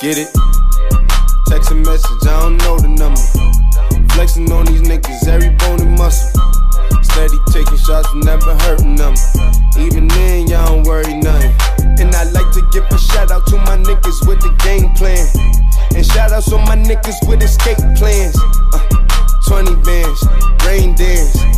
Get it? Text a message, I don't know the number. Flexing on these niggas, every bone and muscle. Steady taking shots, never hurting them. Even then, y'all don't worry nothing. And I like to give a shout out to my niggas with the game plan. And shout outs on my niggas with escape plans. Uh, 20 bands, rain dance.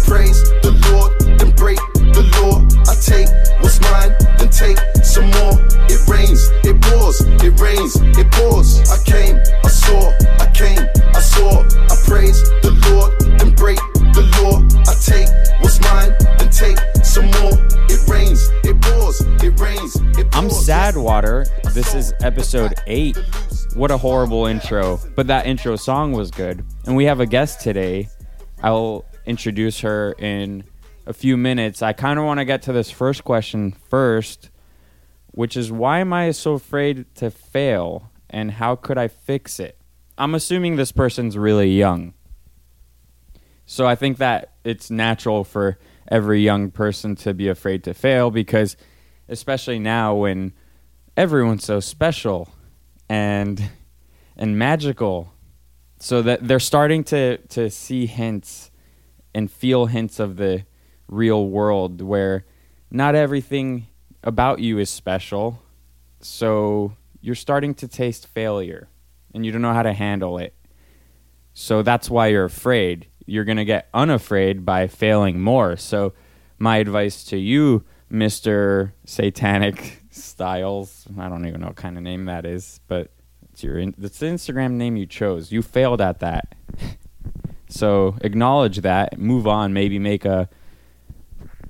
praise the Lord, then break the law. I take what's mine, then take some more. It rains, it pours, it rains, it pours. I came, I saw, I came, I saw. I praise the Lord, then break the law. I take what's mine, then take some more. It rains, it pours, it rains, it pours. I'm Sad Water. This is episode eight. What a horrible intro, but that intro song was good. And we have a guest today. I'll introduce her in a few minutes. I kind of want to get to this first question first, which is why am I so afraid to fail and how could I fix it? I'm assuming this person's really young. So I think that it's natural for every young person to be afraid to fail because especially now when everyone's so special and and magical so that they're starting to to see hints and feel hints of the real world where not everything about you is special. So you're starting to taste failure and you don't know how to handle it. So that's why you're afraid. You're going to get unafraid by failing more. So my advice to you mr satanic styles i don't even know what kind of name that is but it's your it's the instagram name you chose. You failed at that so acknowledge that move on maybe make a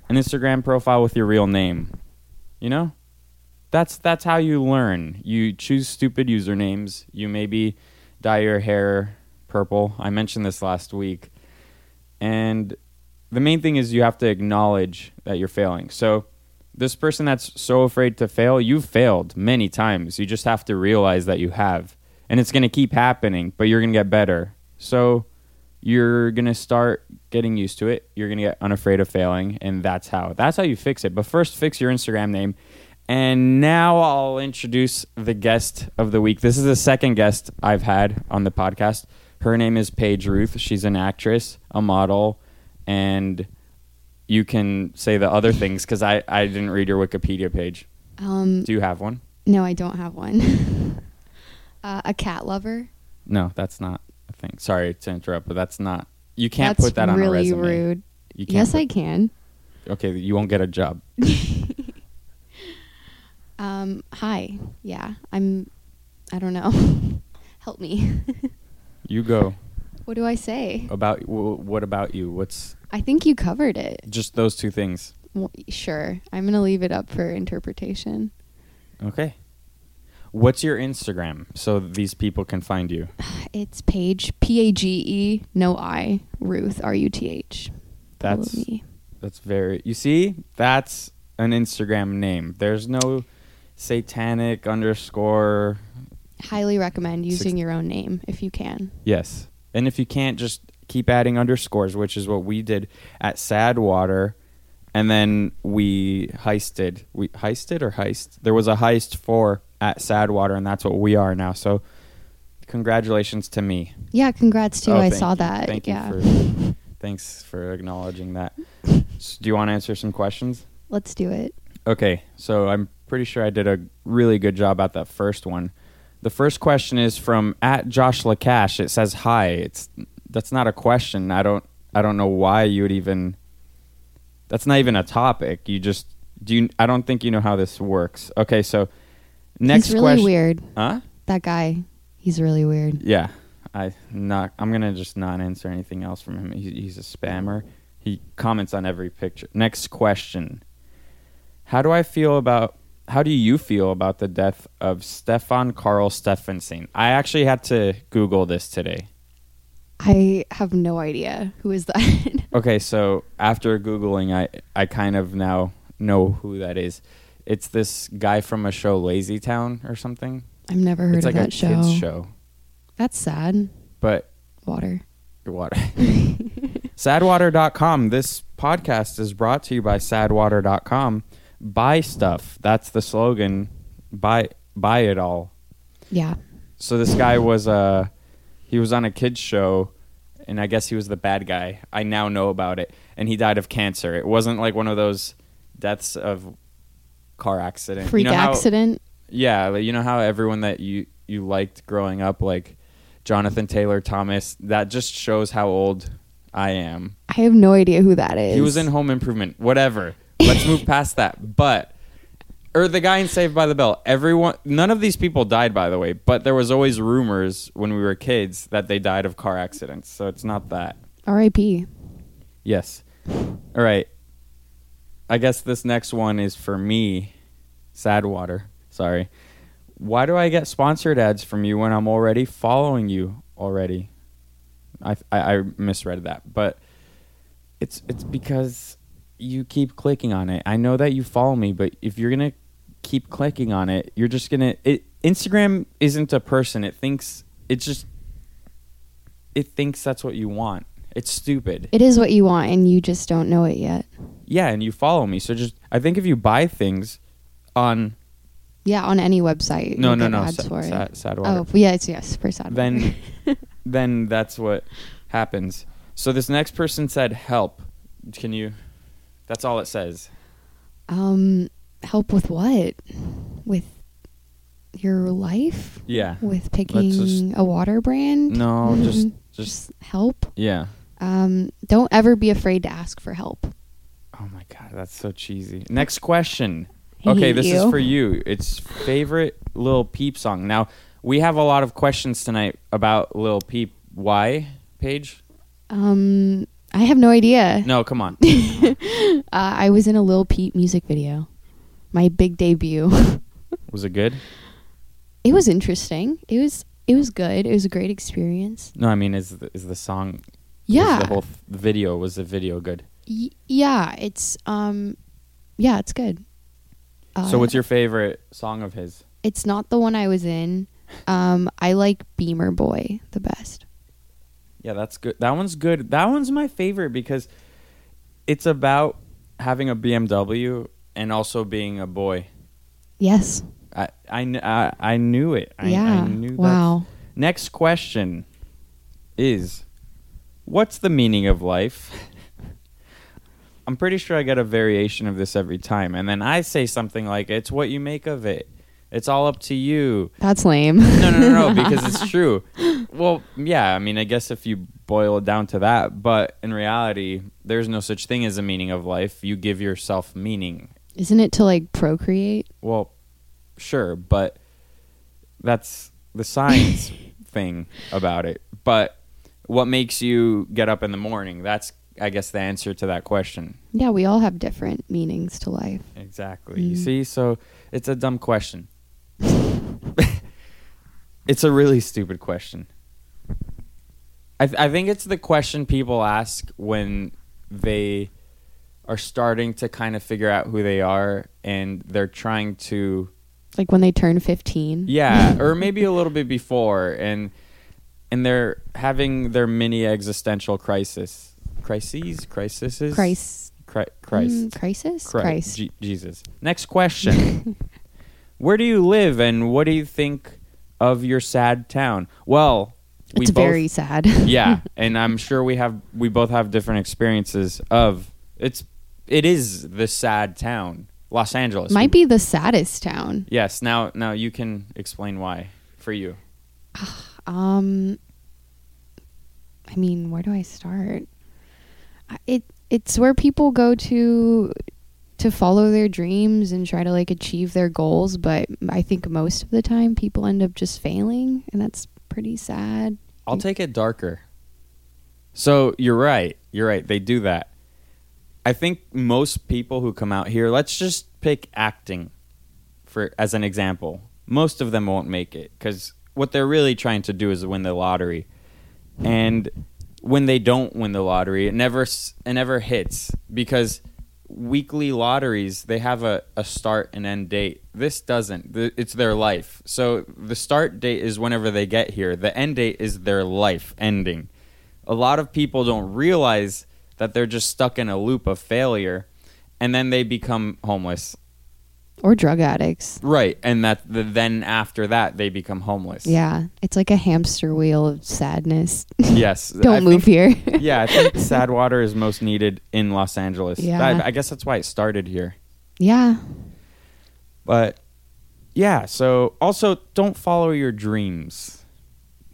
an instagram profile with your real name you know that's that's how you learn you choose stupid usernames you maybe dye your hair purple i mentioned this last week and the main thing is you have to acknowledge that you're failing so this person that's so afraid to fail, you've failed many times. You just have to realize that you have. And it's going to keep happening, but you're going to get better. So you're going to start getting used to it. You're going to get unafraid of failing, and that's how. That's how you fix it. But first fix your Instagram name. And now I'll introduce the guest of the week. This is the second guest I've had on the podcast. Her name is Paige Ruth. She's an actress, a model, and you can say the other things because I, I didn't read your Wikipedia page. Um, Do you have one? no, I don't have one. uh, a cat lover. No, that's not thing. Sorry to interrupt, but that's not. You can't That's put that on a really resume. rude. You can't Yes, put- I can. Okay, you won't get a job. Um, hi. Yeah, I'm. I don't know. Help me. You go. what do I say? About w- what about you? What's I think you covered it. just those two things? Well, sure. I'm gonna leave it up for interpretation. Okay. What's your Instagram so these people can find you? It's Paige P A G E no I Ruth R U T H. Follow That's me. that's very. You see, that's an Instagram name. There's no satanic underscore. Highly recommend using your own name if you can. Yes, and if you can't, just keep adding underscores, which is what we did at Sadwater, and then we heisted. We heisted or heist. There was a heist for at Sadwater, and that's what we are now. So, congratulations to me. Yeah, congrats too. Oh, I saw you. that. Thank yeah. you for. Thanks for acknowledging that. S- Do you want to answer some questions? Let's do it. Okay, so I'm pretty sure I did a really good job at that first one. The first question is from at Josh Lacash. It says hi. It's that's not a question. I don't I don't know why you would even. That's not even a topic. You just do. You, I don't think you know how this works. Okay, so next He's really question. weird. Huh? That guy. He's really weird. Yeah, I not. I'm gonna just not answer anything else from him. He, he's a spammer. He comments on every picture. Next question: How do I feel about how do you feel about the death of Stefan Karl Stephenson? I actually had to Google this today. I have no idea who is that. Okay, so after googling, I I kind of now know who that is. It's this guy from a show, Lazy Town or something. I've never heard it's of like a that show. kids show, That's sad. but Water. Water. Sadwater.com. This podcast is brought to you by sadwater.com. Buy stuff. That's the slogan. Buy buy it all. Yeah. So this guy was uh he was on a kids show and I guess he was the bad guy. I now know about it and he died of cancer. It wasn't like one of those deaths of car accident. Freak you know how- accident. yeah, like, you know how everyone that you you liked growing up like Jonathan Taylor Thomas, that just shows how old I am. I have no idea who that is. He was in Home Improvement. Whatever. Let's move past that. But or the guy in Saved by the Bell. Everyone none of these people died by the way, but there was always rumors when we were kids that they died of car accidents. So it's not that. R.I.P. Yes. All right. I guess this next one is for me. Sadwater. Sorry. Why do I get sponsored ads from you when I'm already following you already? I I, I misread that, but it's it's because you keep clicking on it. I know that you follow me, but if you're gonna keep clicking on it, you're just gonna. It Instagram isn't a person. It thinks it's just. It thinks that's what you want. It's stupid. It is what you want, and you just don't know it yet. Yeah, and you follow me. So just I think if you buy things on Yeah, on any website. no no no ads sa- for sa- it. Sadwater, Oh, yes, yes, for sad. then then that's what happens. So this next person said help. Can you? That's all it says. um, help with what? With your life? Yeah. With picking just- a water brand? No, just just just help. yeah. Um, don't ever be afraid to ask for help. Oh my god, that's so cheesy. Next question. Okay, this is for you. It's favorite Lil Peep song. Now we have a lot of questions tonight about Lil Peep. Why, Paige? Um, I have no idea. No, come on. Uh, I was in a Lil Peep music video, my big debut. Was it good? it was interesting. It was it was good. It was a great experience. No, I mean, is the, is the song? Yeah, the whole th- video was the video good? Y- yeah. It's um, yeah, it's good. Uh, so, what's your favorite song of his? It's not the one I was in. Um, I like Beamer Boy the best. Yeah, that's good. That one's good. That one's my favorite because it's about having a BMW and also being a boy. Yes. I I, I, I knew it. I, yeah. I knew wow. Next question is what's the meaning of life? I'm pretty sure I get a variation of this every time. And then I say something like, it's what you make of it. It's all up to you. That's lame. No, no, no, no, because it's true. Well, yeah, I mean, I guess if you boil it down to that, but in reality, there's no such thing as a meaning of life. You give yourself meaning. Isn't it to like procreate? Well, sure, but that's the science thing about it. But what makes you get up in the morning? That's, I guess, the answer to that question. Yeah, we all have different meanings to life. Exactly. You Mm. see, so it's a dumb question. it's a really stupid question. I, th- I think it's the question people ask when they are starting to kind of figure out who they are and they're trying to Like when they turn 15. yeah or maybe a little bit before and and they're having their mini existential crisis crises crises Christ. Cri- Christ Mm, crisis? Christ. Christ. Je- Jesus. Next question. Where do you live and what do you think of your sad town? Well, we it's both, very sad. yeah, and I'm sure we have we both have different experiences of it's it is the sad town, Los Angeles. Might be the saddest town. Yes, now now you can explain why for you. Um I mean, where do I start? It it's where people go to to follow their dreams and try to like achieve their goals, but I think most of the time people end up just failing and that's pretty sad. I'll take it darker. So you're right. You're right. They do that. I think most people who come out here, let's just pick acting. for as an example, most of them won't make it because what they're really trying to do is win the lottery, and when they don't win the lottery, it never it never hits because weekly lotteries they have a, a start and end date. This doesn't. It's their life. So the start date is whenever they get here. The end date is their life ending. A lot of people don't realize that they're just stuck in a loop of failure and then they become homeless. Or drug addicts. Right, and that the, then after that they become homeless. Yeah. It's like a hamster wheel of sadness. Yes. Don't I move think- here. yeah, I think sad water is most needed in Los Angeles. Yeah. I, I guess that's why it started here. yeah. But yeah, so also don't follow your dreams.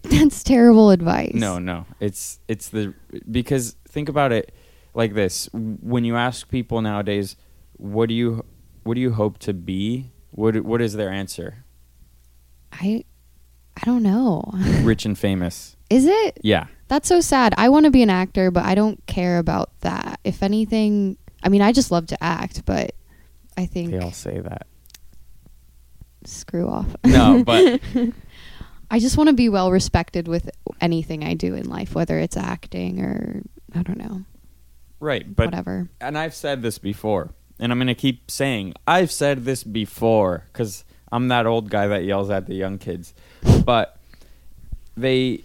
That's terrible advice. No, no. It's it's the because think about it like this. When you ask people nowadays, what do you what do you hope to be? What what is their answer? I I don't know. Rich and famous. Is it? Yeah. That's so sad. I want to be an actor, but I don't care about that. If anything, I mean, I just love to act, but I think They all say that. screw off. No, but I just want to be well respected with anything I do in life, whether it's acting or I don't know, right, but whatever. and I've said this before, and I'm going to keep saying I've said this before because I'm that old guy that yells at the young kids, but they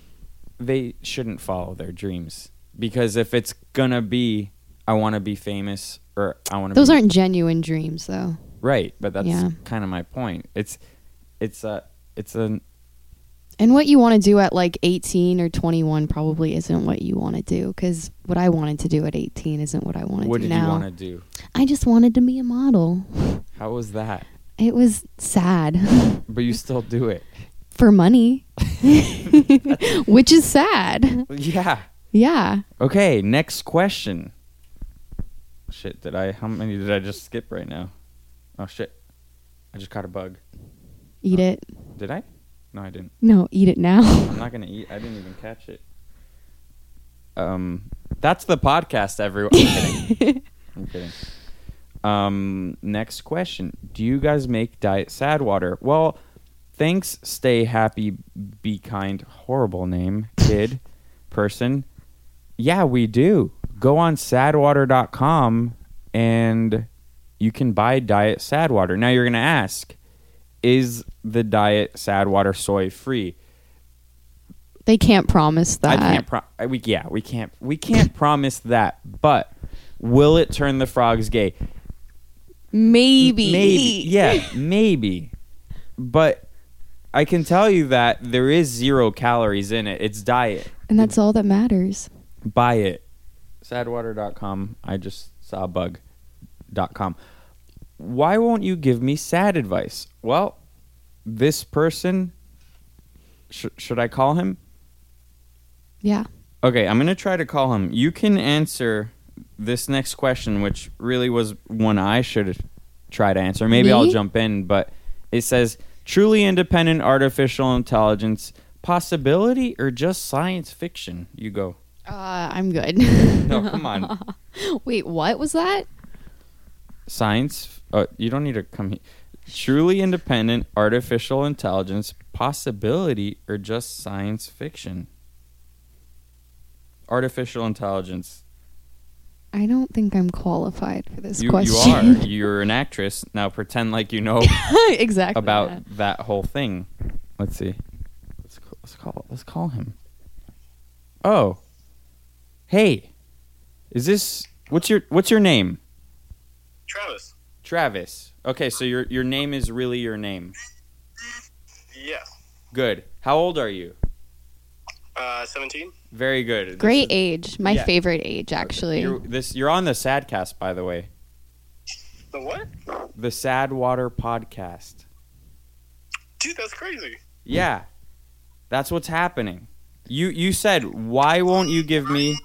they shouldn't follow their dreams because if it's gonna be I want to be famous or I want to Those be, aren't genuine dreams, though. right, but that's Yeah. kind of my point. It's it's a it's a And what you want to do at like 18 or 21 probably isn't what you want to do because what I wanted to do at 18 isn't what I want to do. now. what did you want to do? I just wanted to be a model. How was that? It was sad But you still do it. for money, which is sad. Yeah. Yeah. Okay, next question. Shit, did I? How many did I just skip right now? Oh shit, I just caught a bug. Eat Oh. it. Did I? No, I didn't. No, eat it now. I'm not gonna eat. I didn't even catch it. Um, that's the podcast, everyone. I'm kidding. I'm kidding. Um, next question: Do you guys make diet sad water? Well, thanks. Stay happy, be kind. Horrible name, kid, person. Yeah, we do. Go on sadwater.com and you can buy diet sad water. Now you're gonna ask, is the diet sad water soy free? They can't promise that. I can't. Pro- we yeah, we can't. We can't promise that. But will it turn the frogs gay? maybe. Maybe. Yeah, maybe. But I can tell you that there is zero calories in it. It's diet. And that's all that matters. Buy it. Sadwater.com. I just saw a bug. Why won't you give me sad advice? Well, this person. Sh- should I call him? Yeah. Okay, I'm going to try to call him. You can answer this next question, which really was one I should try to answer. Maybe Me? I'll jump in, but it says truly independent artificial intelligence possibility or just science fiction? You go. Uh, I'm good. No, come on. Wait, what was that? Science? Uh, you don't need to come here. Truly independent artificial intelligence possibility or just science fiction? Artificial intelligence. I don't think I'm qualified for this You, you are. You're an actress. Now pretend like you know exactly. about that. that whole thing. Let's see. Let's call, let's call let's call him. Oh. Hey. Is this what's your what's your name? Travis. Travis. Okay, so your your name is really your name. Yeah. Good. How old are you? Uh, 17. Very good. Great is- age. My Yeah. favorite age, actually. You're, this you're on the Sadcast, by the way. The what? The Sad Water podcast. Dude, that's crazy. Yeah. That's what's happening. You you said why won't you give me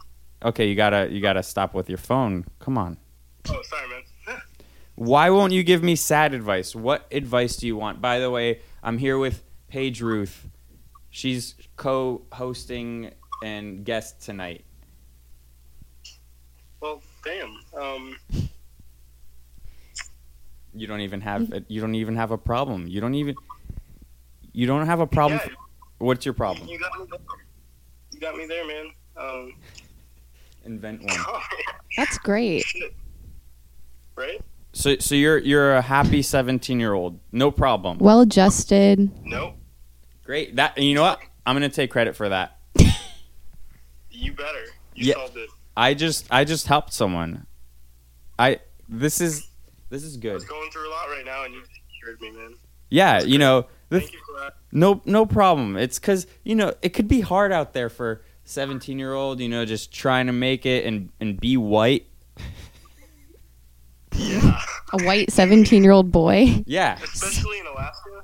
Okay, you got to you got to stop with your phone. Come on. Oh, sorry, man. Why won't you give me sad advice? What advice do you want? By the way, I'm here with Paige Ruth. She's co-hosting and guest tonight. well, damn. Um, You don't even have a, you don't even have a problem. You don't even you don't have a problem. Yeah. What's your problem? You got me there. You got me there, man. Um, Invent one. That's great. shit. Right? So so you're you're a happy 17 year old. No problem. Well adjusted. Nope. Great. That you know what? I'm gonna take credit for that. You better. You Yeah. solved it. I just I just helped someone. I this is this is I good. was going through a lot right now, and you cured me, man. Yeah, you know the Thank you for that. No, no problem. It's because you know it could be hard out there for seventeen year old. You know, just trying to make it and and be white. Yeah. A white 17 year old boy. Yeah, Especially in Alaska.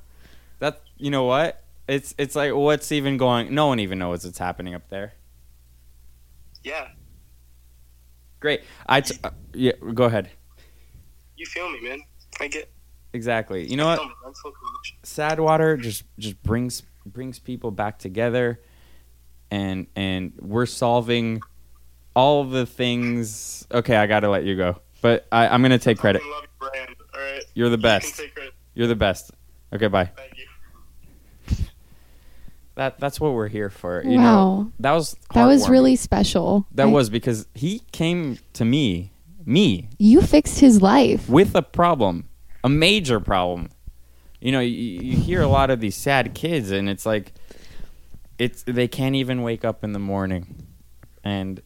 that you know what? It's it's like what's even going? No one even knows what's happening up there. Yeah. Great. I t- uh, yeah. Go ahead. You feel me, man. I get. Exactly. You know what? Some mental connection. Sad water just just brings brings people back together, and and we're solving all the things. Okay, I got to let you go, but I, I'm gonna take credit. I love your brand. All right. You're the You best. can take. You're the best. Okay, bye. Thank you. That that's what we're here for. You wow. know, that was that was really special. that I- was because he came to me, me, You fixed his life. with a problem, a major problem. You know, you, you hear a lot of these sad kids, and it's like, it's they can't even wake up in the morning, and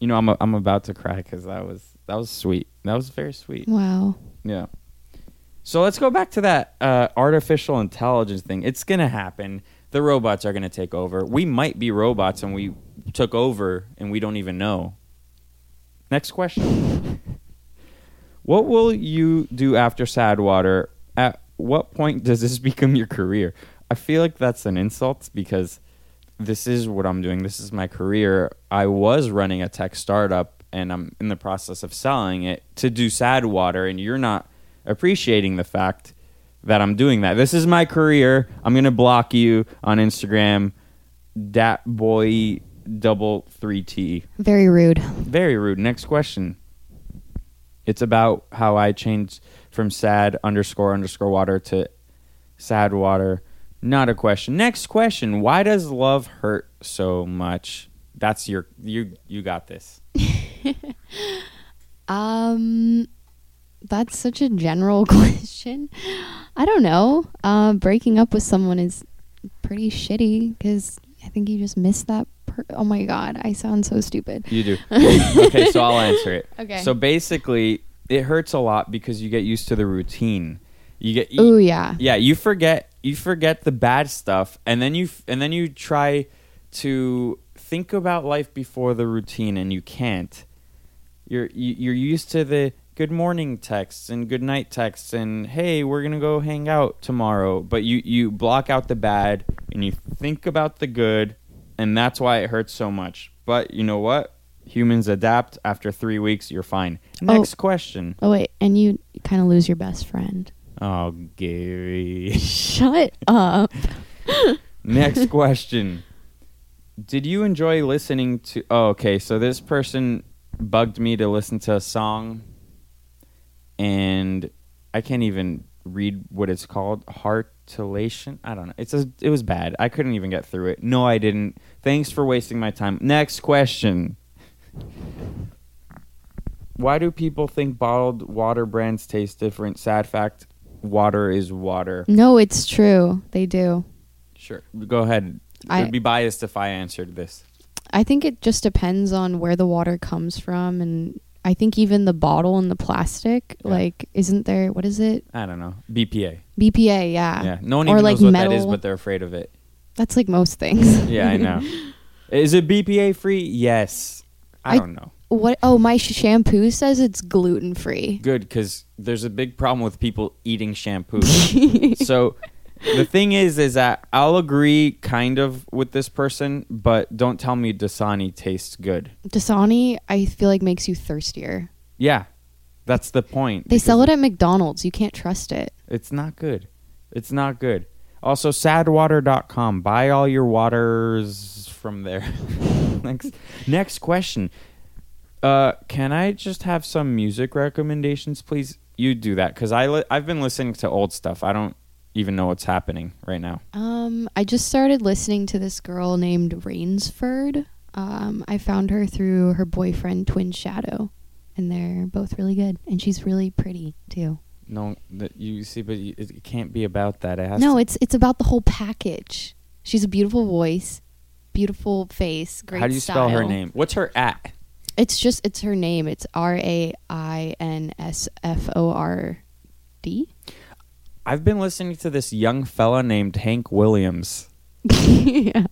you know, I'm a, I'm about to cry because that was that was sweet. That was very sweet. Wow. Yeah. So let's go back to that uh, artificial intelligence thing. It's gonna happen. The robots are gonna take over. We might be robots and we took over and we don't even know. Next question. what will you do after Sadwater? At what point does this become your career? I feel like that's an insult because this is what I'm doing. This is my career. I was running a tech startup and I'm in the process of selling it to do sad water, and you're not appreciating the fact that I'm doing that. This is my career. I'm going to block you on Instagram. Dat boy double three T. Very rude. Very rude. Next question. It's about how I changed from sad underscore underscore water to sad water. Not a question. Next question. Why does love hurt so much? That's your you you got this. Um, that's such a general question. I don't know. Uh, breaking up with someone is pretty shitty because I think you just miss that. Per- oh my god, I sound so stupid. You do. okay, so I'll answer it. Okay. So basically, it hurts a lot because you get used to the routine. You get Oh yeah. yeah you forget you forget the bad stuff and then you f- and then you try to think about life before the routine and you can't you're you, you're used to the good morning texts and good night texts and hey we're gonna go hang out tomorrow. But you you block out the bad and you think about the good and that's why it hurts so much. But you know what? Humans adapt. After three weeks you're fine. Oh. Next question. Oh wait, and you kind of lose your best friend. oh gary. Shut up. Next question. Did you enjoy listening to Oh, okay. So this person bugged me to listen to a song and I can't even read what it's called. Heartulation? I don't know. It's a, it was bad. I couldn't even get through it. No, I didn't. Thanks for wasting my time. Next question. Why do people think bottled water brands taste different? Sad fact, water is water. No, it's true. They do. Sure. Go ahead. I'd be biased if I answered this. I think it just depends on where the water comes from and I think even the bottle and the plastic, Yeah. like isn't there what is it? I don't know. BPA. BPA, yeah. Yeah. No one Or even like knows what that is, but they're afraid of it. That's like most things. Yeah, I know. is it BPA free? Yes. I I- don't know. What oh my sh- shampoo says it's gluten free. Good, because there's a big problem with people eating shampoo. so the thing is, is that I'll agree kind of with this person, but don't tell me Dasani tastes good. Dasani I feel like makes you thirstier. Yeah, that's the point. They sell it at McDonald's. You can't trust it. It's not good. It's not good. Also, sadwater.com. Buy all your waters from there. next, next question. Uh, can I just have some music recommendations, please? you do that because I li- I've been listening to old stuff. I don't even know what's happening right now. Um, I just started listening to this girl named Rainsford. Um, I found her through her boyfriend Twin Shadow, and they're both really good. And she's really pretty too. No, that you see, but you, it can't be about that. It has No, it's it's about the whole package. She's a beautiful voice, beautiful face, great. How do you spell her name? What's her at? It's just it's her name. It's R A I N S F O R D. I've been listening to this young fella named Hank Williams. yeah,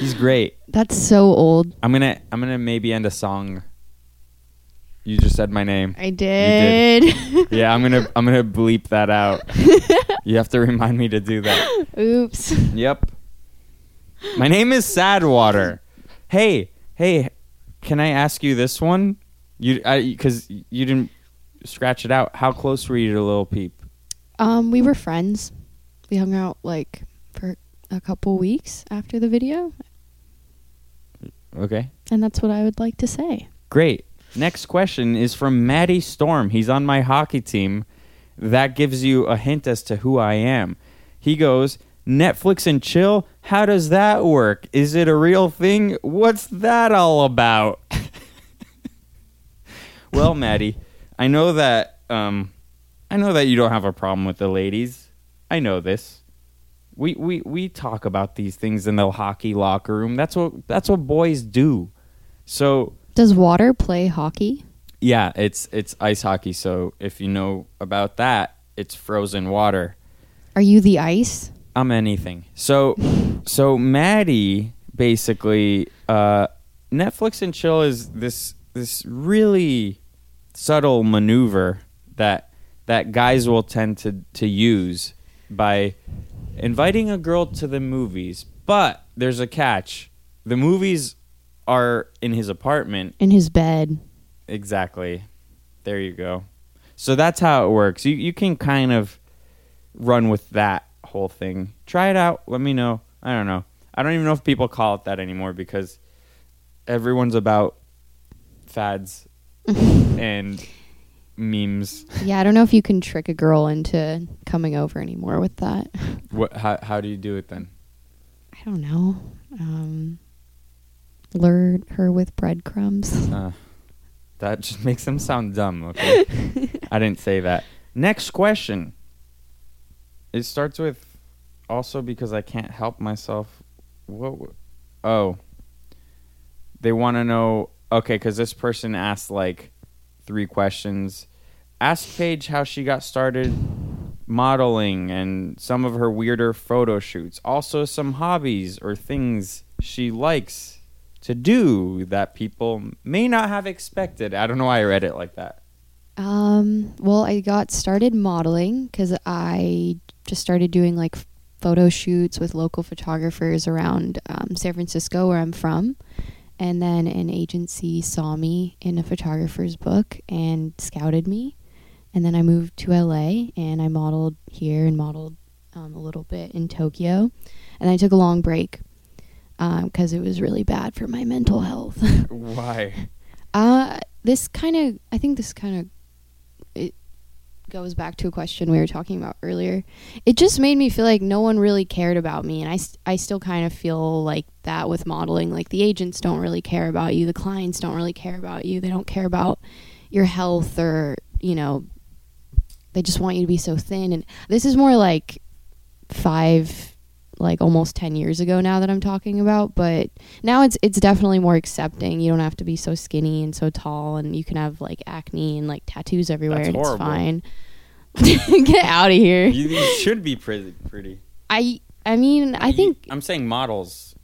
He's great. that's so old. I'm gonna I'm gonna maybe end a song. You just said my name. I did. Yeah, I'm gonna I'm gonna bleep that out. you have to remind me to do that. Oops. Yep. My name is Sadwater. Hey, hey, can I ask you this one? You because you didn't scratch it out. How close were you to Little Peep? Um, we were friends. We hung out like for a couple weeks after the video, Okay. and that's what I would like to say. Great. Next question is from Maddie Storm. He's on my hockey team. That gives you a hint as to who I am. He goes, Netflix and chill? How does that work? Is it a real thing? What's that all about? well, Maddie, I know that um I know that you don't have a problem with the ladies. I know this. We we we talk about these things in the hockey locker room. That's what that's what boys do. So Does water play hockey? yeah, it's it's ice hockey. So if you know about that, it's frozen water. Are you the ice? I'm anything. So so Maddie basically uh Netflix and chill is this this really subtle maneuver that that guys will tend to to use by inviting a girl to the movies. But there's a catch. The movies are in his apartment In his bed. Exactly. There you go. So that's how it works. You you can kind of run with that whole thing. Try it out. Let me know. I don't know. I don't even know if people call it that anymore because everyone's about fads and memes. Yeah, I don't know if you can trick a girl into coming over anymore with that. What how how do you do it then? I don't know. Um, lure her with breadcrumbs. Uh, that just makes them sound dumb, okay? I didn't say that. Next question. It starts with also because I can't help myself. What? w- Oh. They want to know. Okay, because this person asked like three questions. Ask Paige how she got started modeling and some of her weirder photo shoots. Also, some hobbies or things she likes to do that people may not have expected. I don't know why I read it like that. Um, well, I got started modeling because I just started doing like photo shoots with local photographers around um, San Francisco, where I'm from. And then an agency saw me in a photographer's book and scouted me. And then I moved to LA and I modeled here and modeled um, a little bit in Tokyo. And I took a long break because it was really bad for my mental health. Why? Uh, this kind of, I think this kind of, goes back to a question we were talking about earlier. It just made me feel like no one really cared about me, and I, st- I still kind of feel like that with modeling. Like the agents don't really care about you, the clients don't really care about you, they don't care about your health or you know, they just want you to be so thin. And this is more like five like almost 10 years ago now that I'm talking about but now it's it's definitely more accepting you don't have to be so skinny and so tall and you can have like acne and like tattoos everywhere That's and horrible. it's fine get out of here You, you should be pretty. pretty. i i mean i You- think I'm saying models,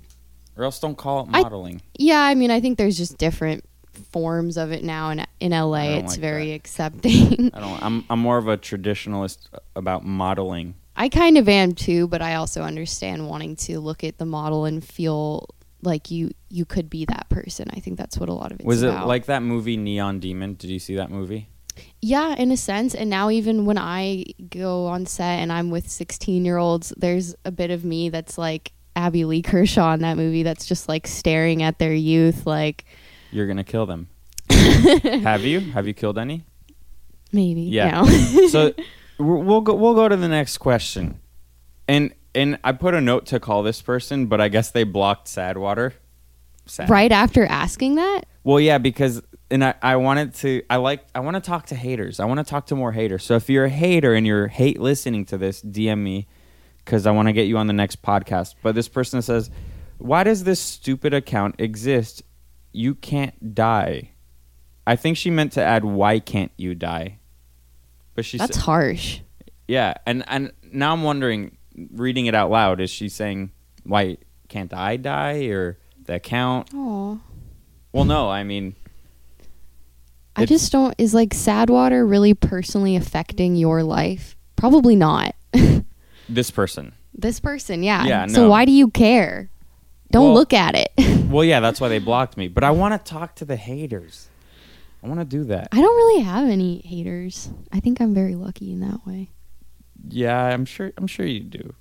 or else don't call it I- modeling. yeah i mean i think there's just different forms of it now in in la it's like very that. accepting I don't. I'm I'm more of a traditionalist about modeling. I kind of am too but i also understand wanting to look at the model and feel like you you could be that person i think that's what a lot of it's Was it about. like that movie Neon Demon? Did you see that movie? Yeah, in a sense. And now, even when I go on set and I'm with 16 year olds, there's a bit of me that's like Abbey Lee Kershaw in that movie that's just like staring at their youth. Like, You're gonna kill them. Have you? Have you killed any? Maybe. Yeah. No. so we'll we'll go we'll go to the next question, and and I put a note to call this person, but I guess they blocked Sadwater. Sad. right after asking that, Well, yeah, because and I, I wanted to I like I want to talk to haters. I want to talk to more haters. So if you're a hater and you're hate listening to this, DM me because I want to get you on the next podcast. But this person says, "Why does this stupid account exist? You can't die." I think she meant to add, "Why can't you die?" But she that's said, harsh. yeah, and and now I'm wondering, reading it out loud, is she saying, "Why can't I die?" or the account? Oh. Well, no, I mean. I It's- just don't. Is like sad water really personally affecting your life? Probably not. this person. this person, yeah. Yeah, So no. why do you care? Don't Well- look at it. Well, yeah, that's why they blocked me. But I want to talk to the haters. I want to do that. I don't really have any haters. I think I'm very lucky in that way. Yeah, I'm sure. I'm sure you do.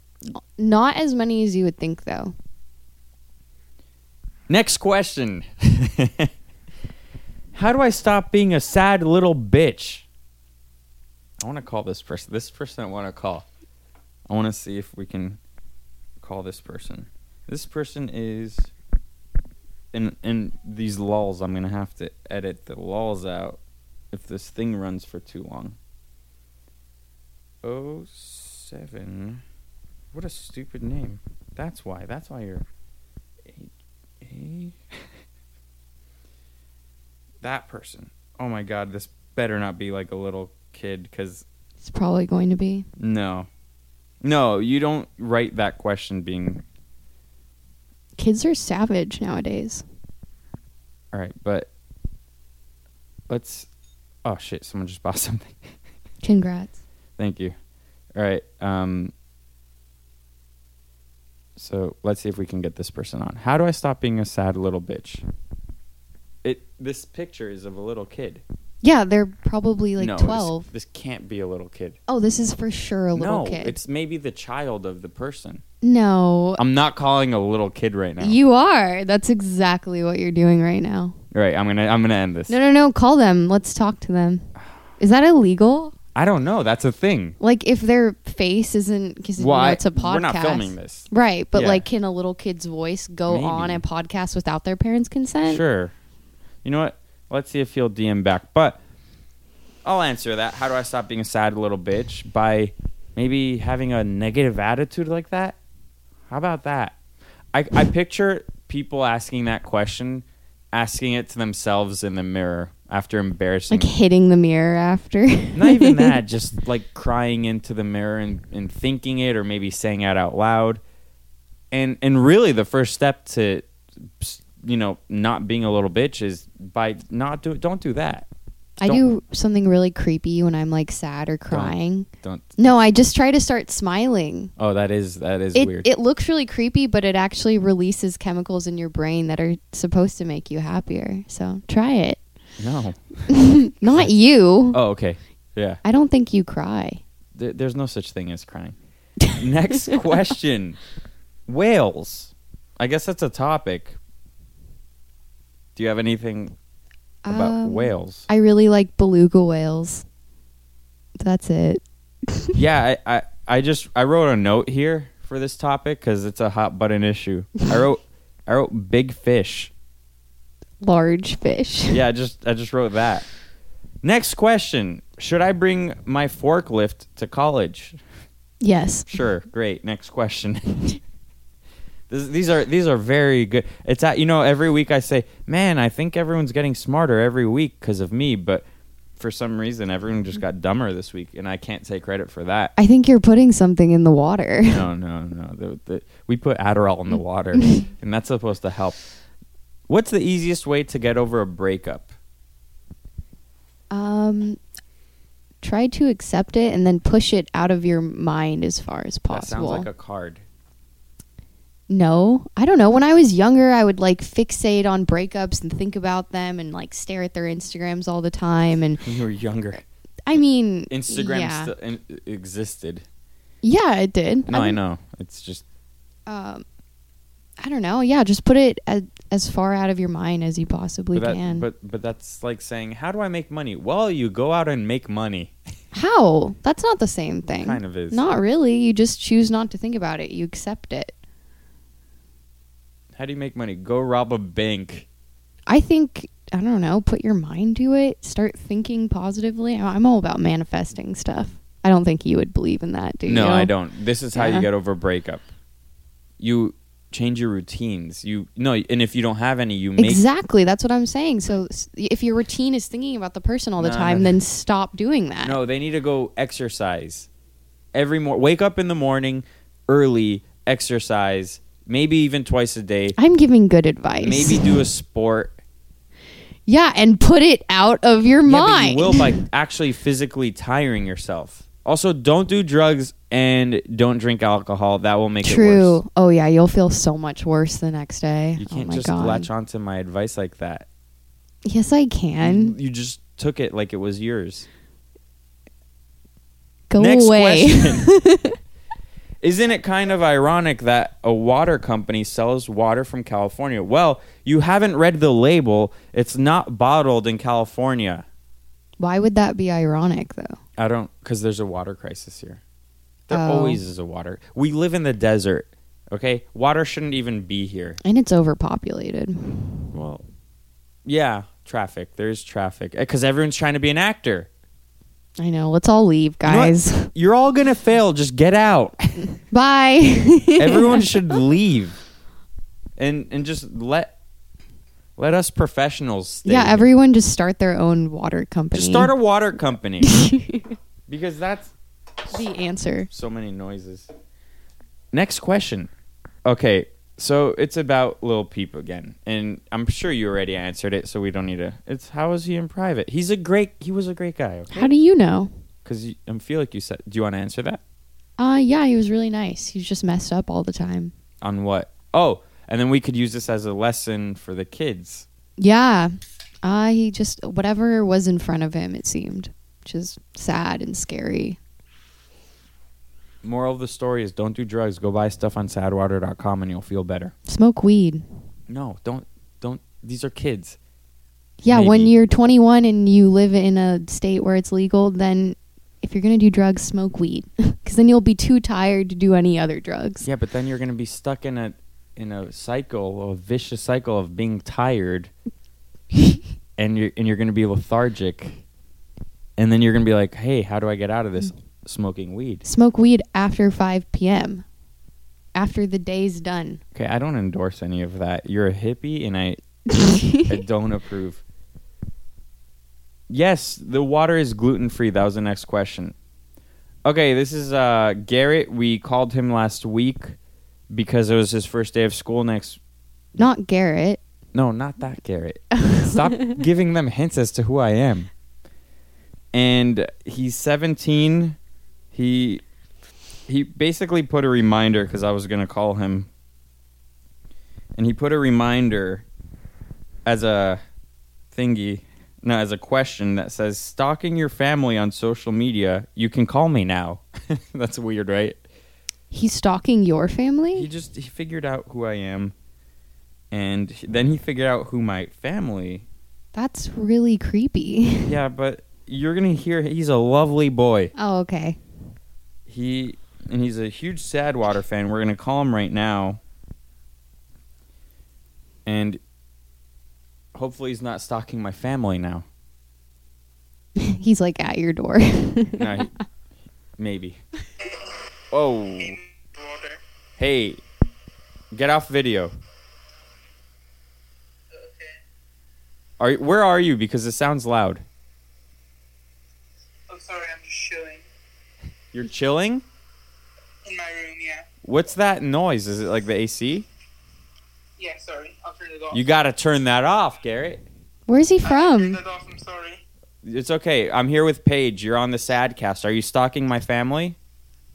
Not as many as you would think, though. Next question. How do I stop being a sad little bitch? I want to call this person. This person I want to call. I want to see if we can call this person. This person is in in these lulls. I'm gonna have to edit the lulls out if this thing runs for too long. Oh seven. What a stupid name. That's why. That's why you're. A- A- that person. Oh my god, this better not be like a little kid because It's probably going to be. no. No, you don't write that question being. Kids are savage nowadays. Alright, but. Let's. Oh shit, someone just bought something. Congrats. Thank you. Alright, um. So let's see if we can get this person on. How do I stop being a sad little bitch? It. This picture is of a little kid. Yeah, they're probably like no, this- 12. This, can't be a little kid. Oh, this is for sure a little no, kid. it's maybe the child of the person. No, I'm not calling a little kid right now. you are. That's exactly what you're doing right now. right, I'm gonna I'm gonna end this. No, no, no. Call them. Let's talk to them. Is that illegal? I don't know. That's a thing. Like if their face isn't because you know, it's a podcast. We're not filming this. Right, but Yeah. like, can a little kid's voice go Maybe. on a podcast without their parents' consent? Sure. You know what? Let's see if he'll DM back. But I'll answer that. How do I stop being a sad little bitch? By maybe having a negative attitude like that? How about that? I, I picture people asking that question, asking it to themselves in the mirror after embarrassing. Like hitting the mirror after. Not even that, just like crying into the mirror and, and thinking it or maybe saying it out loud. And and really the first step to you know, not being a little bitch is by not do don't do that. I Don't- do something really creepy when I'm like sad or crying. Don't No, I just try to start smiling. Oh, that is that is It weird. it looks really creepy, but it actually releases chemicals in your brain that are supposed to make you happier. So try it. no. Not you. Oh, okay. Yeah. I don't think you cry. There, there's no such thing as crying. Next question. Whales. I guess that's a topic. Do you have anything about Um, whales? I really like beluga whales. That's it. yeah, I, I, I just I wrote a note here for this topic because it's a hot button issue. I wrote I wrote big fish. Large fish. Yeah, I just I just wrote that. Next question: Should I bring my forklift to college? Yes. Sure, great. Next question. this, these are these are very good. It's at you know every week I say, man, I think everyone's getting smarter every week because of me, but for some reason everyone just got dumber this week, and I can't take credit for that. I think you're putting something in the water. No, no, no. The, the, we put Adderall in the water, and that's supposed to help. What's the easiest way to get over a breakup? Um, try to accept it and then push it out of your mind as far as That possible. sounds like a card. No, I don't know. When I was younger, I would like fixate on breakups and think about them and like stare at their Instagrams all the time. And When you were younger, I mean, Instagram yeah, still in, existed. yeah, it did. No, I mean, know. It's just Um, I don't know. Yeah, just put it as, as far out of your mind as you possibly But, that- can. but but that's like saying, how do I make money? Well, you go out and make money. How? That's not the same thing. Kind of is. Not really. You just choose not to think about it. You accept it. How do you make money? Go rob a bank. I think I don't know. Put your mind to it. Start thinking positively. I'm all about manifesting stuff. I don't think you would believe in that, do you? No, I don't. This is how you get over a breakup. You change your routines. You no, and if you don't have any, you make Exactly. That's what I'm saying. So if your routine is thinking about the person all the Nah. time, then stop doing that. No, they need to go exercise every morning. Wake up in the morning early, exercise, maybe even twice a day. I'm giving good advice. Maybe do a sport. Yeah, and put it out of your Yeah, but mind. you will by actually physically tiring yourself. Also, don't do drugs and don't drink alcohol. That will make it worse. True. Oh yeah, you'll feel so much worse the next day. You oh can't my just God. latch onto my advice like that. Yes, I can. You just took it like it was yours. Go Next away. Isn't it kind of ironic that a water company sells water from California? Well, you haven't read the label. It's not bottled in California. Why would that be ironic though? I don't, because there's a water crisis here. There Oh. always is a water. We live in the desert. Okay, water shouldn't even be here. And it's overpopulated. Well, yeah, traffic. There's traffic because everyone's trying to be an actor. I know. Let's all leave, You know guys. You're all gonna fail. Just get out. Bye. Everyone should leave, and and just let let us professionals. Stay yeah, everyone just start their own water company. Just start a water company because that's the answer. so many noises. Next question. Okay, so it's about Lil Peep again, and I'm sure you already answered it, so we don't need to. It's how is he in private? He's a great. He was a great guy. Okay, How do you know? because I feel like you said. Do you want to answer that Uh yeah, he was really nice. He's just messed up all the time. on what? Oh, and then we could use this as a lesson for the kids. Yeah. Uh he just whatever was in front of him it seemed, which is sad and scary. Moral of the story is don't do drugs. Go buy stuff on sadwater.com and you'll feel better. Smoke weed. No, don't don't these are kids. Yeah, when you're 21 and you live in a state where it's legal, then if you're going to do drugs, smoke weed cuz then you'll be too tired to do any other drugs. Yeah, but then you're going to be stuck in a in a cycle, a vicious cycle of being tired and you're and you're going to be lethargic. And then you're going to be like, "Hey, how do I get out of this smoking weed?" Smoke weed after 5 p.m. After the day's done. Okay, I don't endorse any of that. You're a hippie and I I don't approve. Yes, the water is gluten free. That was the next question. Okay, this is uh, Garrett. We called him last week because it was his first day of school next. Not Garrett. No, not that Garrett. Stop giving them hints as to who I am. And he's 17. He he basically put a reminder because I was gonna call him, and he put a reminder as a thingy, no, as a question that says stalking your family on social media. You can call me now. That's weird, right? He's stalking your family. He just he figured out who I am, and then he figured out who my family. That's really creepy. Yeah, but you're gonna hear he's a lovely boy. Oh, okay. He and he's a huge Sadwater fan. We're gonna call him right now, and hopefully he's not stalking my family now. He's like at your door. No, he- maybe. Oh, hey, get off video. Okay. Are where are you? Because it sounds loud. I'm sorry, I'm just chilling You're chilling. in my room. Yeah. What's that noise? Is it like the AC? Yeah. Sorry, I'll turn it off. You gotta turn that off, Garrett. Where's he I turned from? it off. I'm sorry. It's okay. I'm here with Paige. You're on the Sadcast. Are you stalking my family?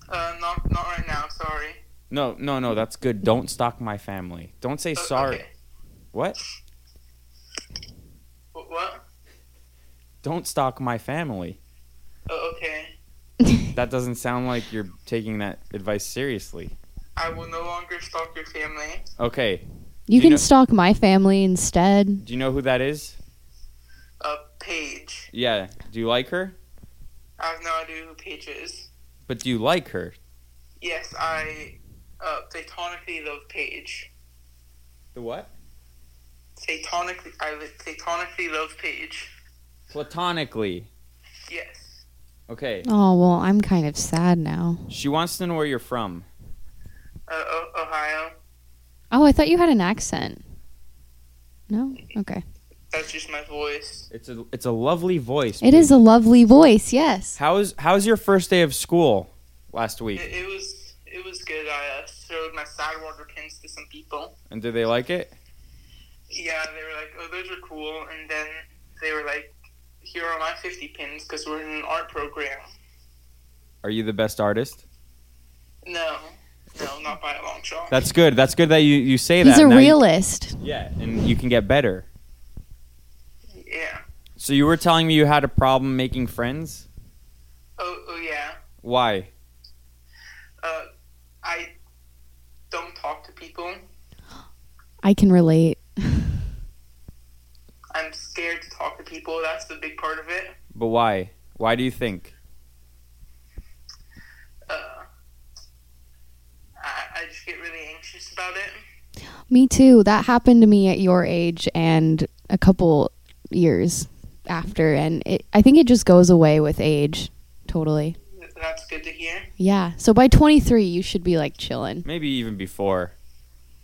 Uh, not not right now. Sorry. No, no, no. That's good. Don't stalk my family. Don't say Uh, sorry. Okay. What? What? Don't stalk my family. Uh, okay. That doesn't sound like you're taking that advice seriously. I, I will no longer stalk your family. Okay. You you can know- stalk my family instead. Do you know who that is? Uh, Paige. Yeah. Do you like her? I have no idea who Paige is. But do you like her? Yes, I uh, platonically love Paige. The what? Satanically, I platonically love Paige. Platonically. Yes. Okay. Oh well, I'm kind of sad now. She wants to know where you're from. Uh, o- Ohio. Oh, I thought you had an accent. No. Okay. That's just my voice. It's a it's a lovely voice. It is a lovely voice. Yes. How's how's your first day of school last week? It, it was it was good. I uh, showed my Sadwater pins to some people. And do they like it? Yeah, they were like, "Oh, those are cool," and then they were like, "Here are my 50 pins because we're in an art program." Are you the best artist? No, no, not by a long shot. That's good. That's good that you, you say He's that. He's a Now you- realist. yeah, and you can get better. yeah. So you were telling me you had a problem making friends? Oh, oh yeah. Why? Uh, I don't talk to people. I can relate. I'm scared to talk to people. That's the big part of it. But why? Why do you think? Uh, I, I just get really anxious about it. Me too. That happened to me at your age and a couple years after, and it, I think it just goes away with age. Totally. That's good to hear. Yeah. So by 23, you should be like chilling. Maybe even before.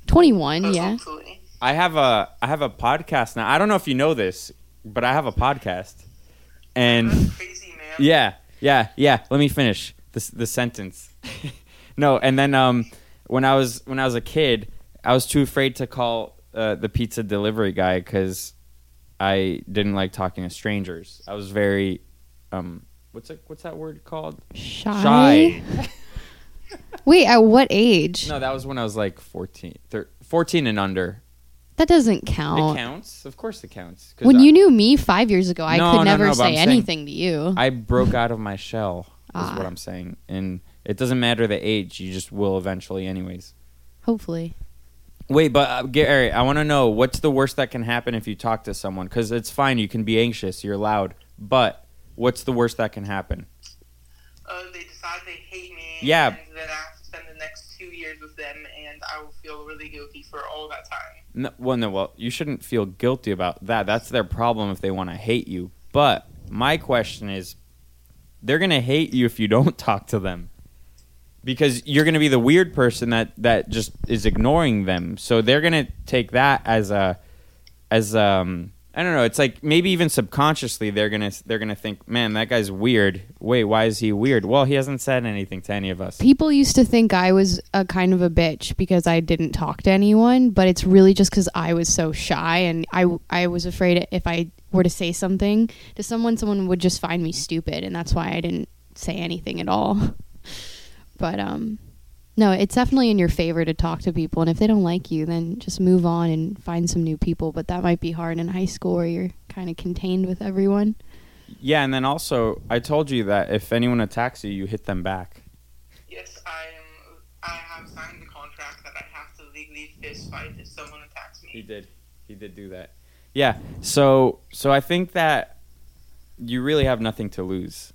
21, Uh, yeah. Hopefully. I have a I have a podcast now. I don't know if you know this, but I have a podcast. And That's crazy, man. Yeah, yeah, yeah. Let me finish the the sentence. no, and then um, when I was when I was a kid, I was too afraid to call uh, the pizza delivery guy because I didn't like talking to strangers. I was very um, what's it, what's that word called? Shy. Shy. Wait, at what age? No, that was when I was like 14, thir- 14 and under. That doesn't count. It counts, of course, it counts. 'Cause When I, you knew me five years ago, I No, could no, never no, but I'm say saying- anything to you. I broke out of my shell. Is Ah. what I'm saying, and it doesn't matter the age. You just will eventually, anyways. Hopefully. Wait, but uh, Gary, I want to know what's the worst that can happen if you talk to someone? Because it's fine, you can be anxious, you're loud, but what's the worst that can happen? Uh, they decide they hate me. Yeah. And then I have to spend the next two years with them, and I will feel really guilty for all that time. No, well, no, well, you shouldn't feel guilty about that. That's their problem if they want to hate you. But my question is, they're gonna hate you if you don't talk to them, because you're gonna be the weird person that that just is ignoring them. So they're gonna take that as a, as um, I don't know. It's like maybe even subconsciously they're gonna they're gonna think, man, that guy's weird. Wait, why is he weird? Well, he hasn't said anything to any of us. People used to think I was a kind of a bitch because I didn't talk to anyone, but it's really just because I was so shy and I, I was afraid if I were to say something to someone, someone would just find me stupid, and that's why I didn't say anything at all. but um, no, it's definitely in your favor to talk to people, and if they don't like you, then just move on and find some new people. But that might be hard in high school where you're kind of contained with everyone. Yeah, and then also I told you that if anyone attacks you, you hit them back. Yes, I am. I have signed the contract that I have to legally fist fight if someone attacks me. He did. He did do that. Yeah. So so I think that you really have nothing to lose.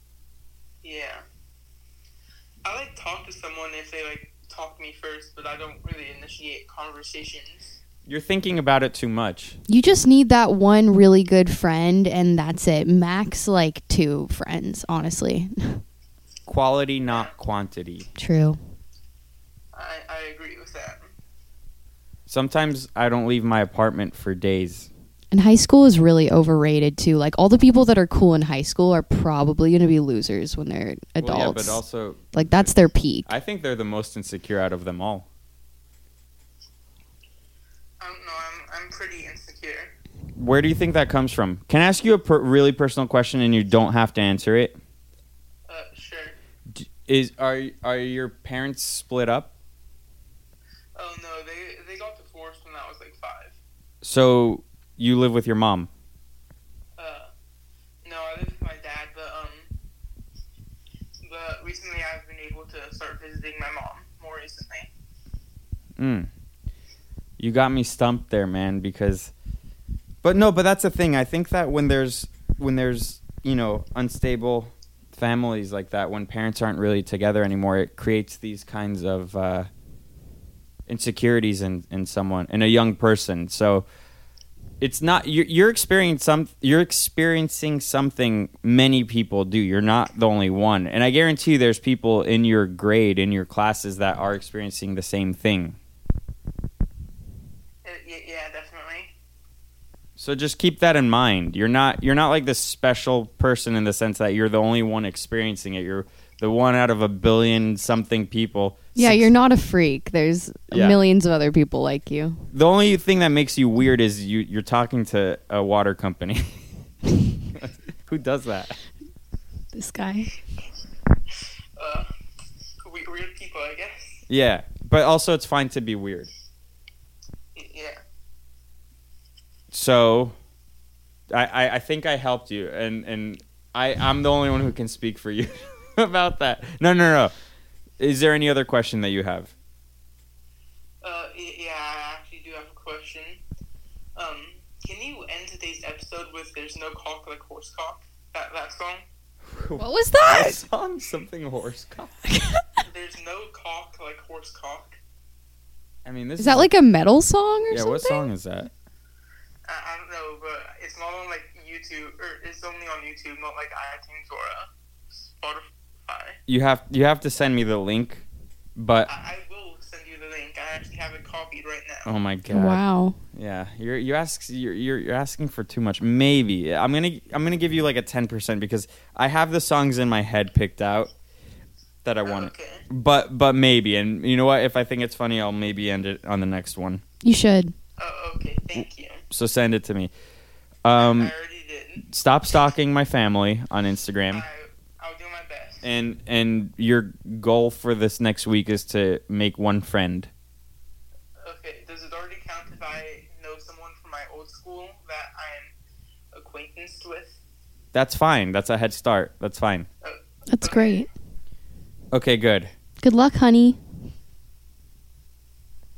Yeah. I like talk to someone if they like talk to me first, but I don't really initiate conversations. You're thinking about it too much. You just need that one really good friend, and that's it. Max like two friends, honestly. Quality, not quantity. True. I, I agree with that. Sometimes I don't leave my apartment for days. And high school is really overrated too. Like all the people that are cool in high school are probably going to be losers when they're adults. Well, yeah, but also like that's their peak. I think they're the most insecure out of them all. I don't know. I'm I'm pretty insecure. Where do you think that comes from? Can I ask you a per- really personal question and you don't have to answer it? Uh, sure. D- Is are are your parents split up? Oh no, they they got divorced when I was like five. So you live with your mom. Uh, no, I live with my dad, but um, but recently I've been able to start visiting my mom more recently. Mm. You got me stumped there, man. Because, but no, but that's the thing. I think that when there's when there's you know unstable families like that, when parents aren't really together anymore, it creates these kinds of uh, insecurities in in someone in a young person. So it's not you're, you're experiencing some you're experiencing something many people do. You're not the only one. And i guarantee you there's people in your grade in your classes that are experiencing the same thing. Uh, yeah, definitely. so just keep that in mind. You're not you're not like this special person in the sense that you're the only one experiencing it. You're the one out of a billion something people Yeah, Six- you're not a freak. There's Yeah. millions of other people like you. the only thing that makes you weird is you you're talking to a water company who does that This guy. Uh, we- weird people, I guess. yeah but also it's fine to be weird Y- yeah. so I, I, I think I helped you and, and I, I'm the only one who can speak for you about that. No, no, no. Is there any other question that you have? Uh, yeah, I actually do have a question. Um, can you end today's episode with "There's no cock like horse cock"? That that song. What was that? song something horse cock. There's no cock like horse cock. I mean, this Is that like a metal song or yeah? something? Yeah, what song is that? I, I don't know, but it's not on like YouTube, or it's only on YouTube, not like iTunes or uh, Spotify. You have you have to send me the link, but I, I will send you the link. I actually have it copied right now. oh my god, Wow. yeah, you're you ask you're, you're you're asking for too much. Maybe I'm gonna I'm gonna give you like a ten percent because I have the songs in my head picked out that I want. Okay. But but maybe, and you know what? If I think it's funny, I'll maybe end it on the next one. You should. Oh, okay. Thank you. So send it to me. Um, I already did. stop stalking my family on Instagram, I, I'll do my best. And and your goal for this next week is to make one friend. Okay, does it already count if I know someone from my old school that I'm acquaintanced with? That's fine. That's a head start. That's fine. That's great. Okay, good. Good luck, honey.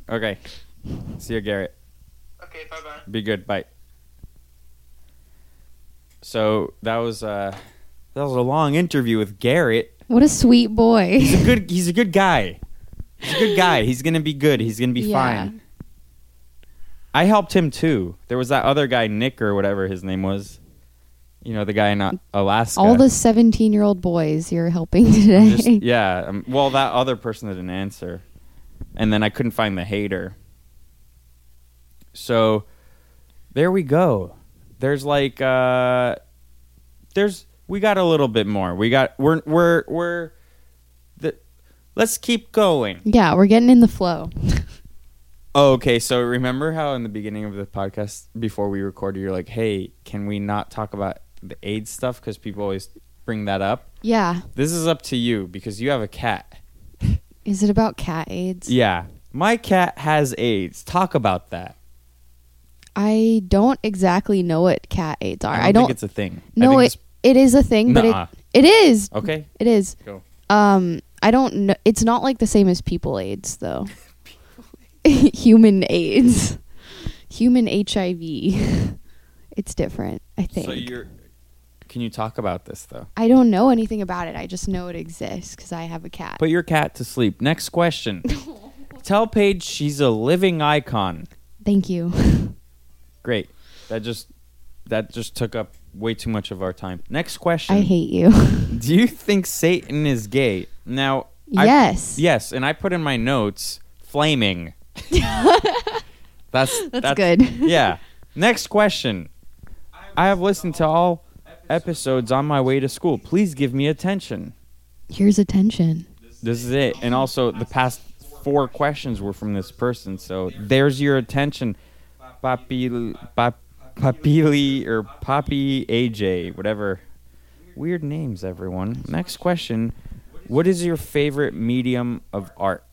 Okay. See you, Garrett. Okay, bye bye. Be good. Bye. So that was uh that was a long interview with Garrett. What a sweet boy. He's a good he's a good guy. He's a good guy. He's gonna be good. He's gonna be Yeah. fine. I helped him too. There was that other guy, Nick or whatever his name was. You know, the guy in Alaska. All the 17 year old boys you're helping today. Just- yeah. Um, well, that other person didn't answer, and then I couldn't find the hater. So, there we go. There's like, uh, there's we got a little bit more. We got we're we're we're the. Let's keep going. yeah, we're getting in the flow. Oh, okay. So remember how in the beginning of the podcast, before we recorded, you're like, "Hey, can we not talk about the AIDS stuff because people always bring that up?" Yeah. This is up to you because you have a cat. Is it about cat AIDS? Yeah, my cat has AIDS. Talk about that. I don't exactly know what cat AIDS are. I don't, I don't. think it's a thing. I no, think it, it's- it is a thing, but Nuh-uh. it, it is. okay. It is. Go. Um, I don't know. It's not like the same as people AIDS, though. Human AIDS. Human HIV. it's different, I think. So you're. Can you talk about this though? I don't know anything about it. I just know it exists because I have a cat. Put your cat to sleep. Next question. Tell Paige she's a living icon. Thank you. Great. That just that just took up way too much of our time. Next question. I hate you. Do you think Satan is gay? Now, I- yes. yes, and I put in my notes flaming. that's That's good. yeah. Next question. I have listened to all episodes on my way to school. Please give me attention. Here's attention. This is it. And also, the past four questions were from this person. So there's your attention, Papi, Pap, Papili or Poppy AJ, whatever. Weird names, everyone. Next question. What is your favorite medium of art?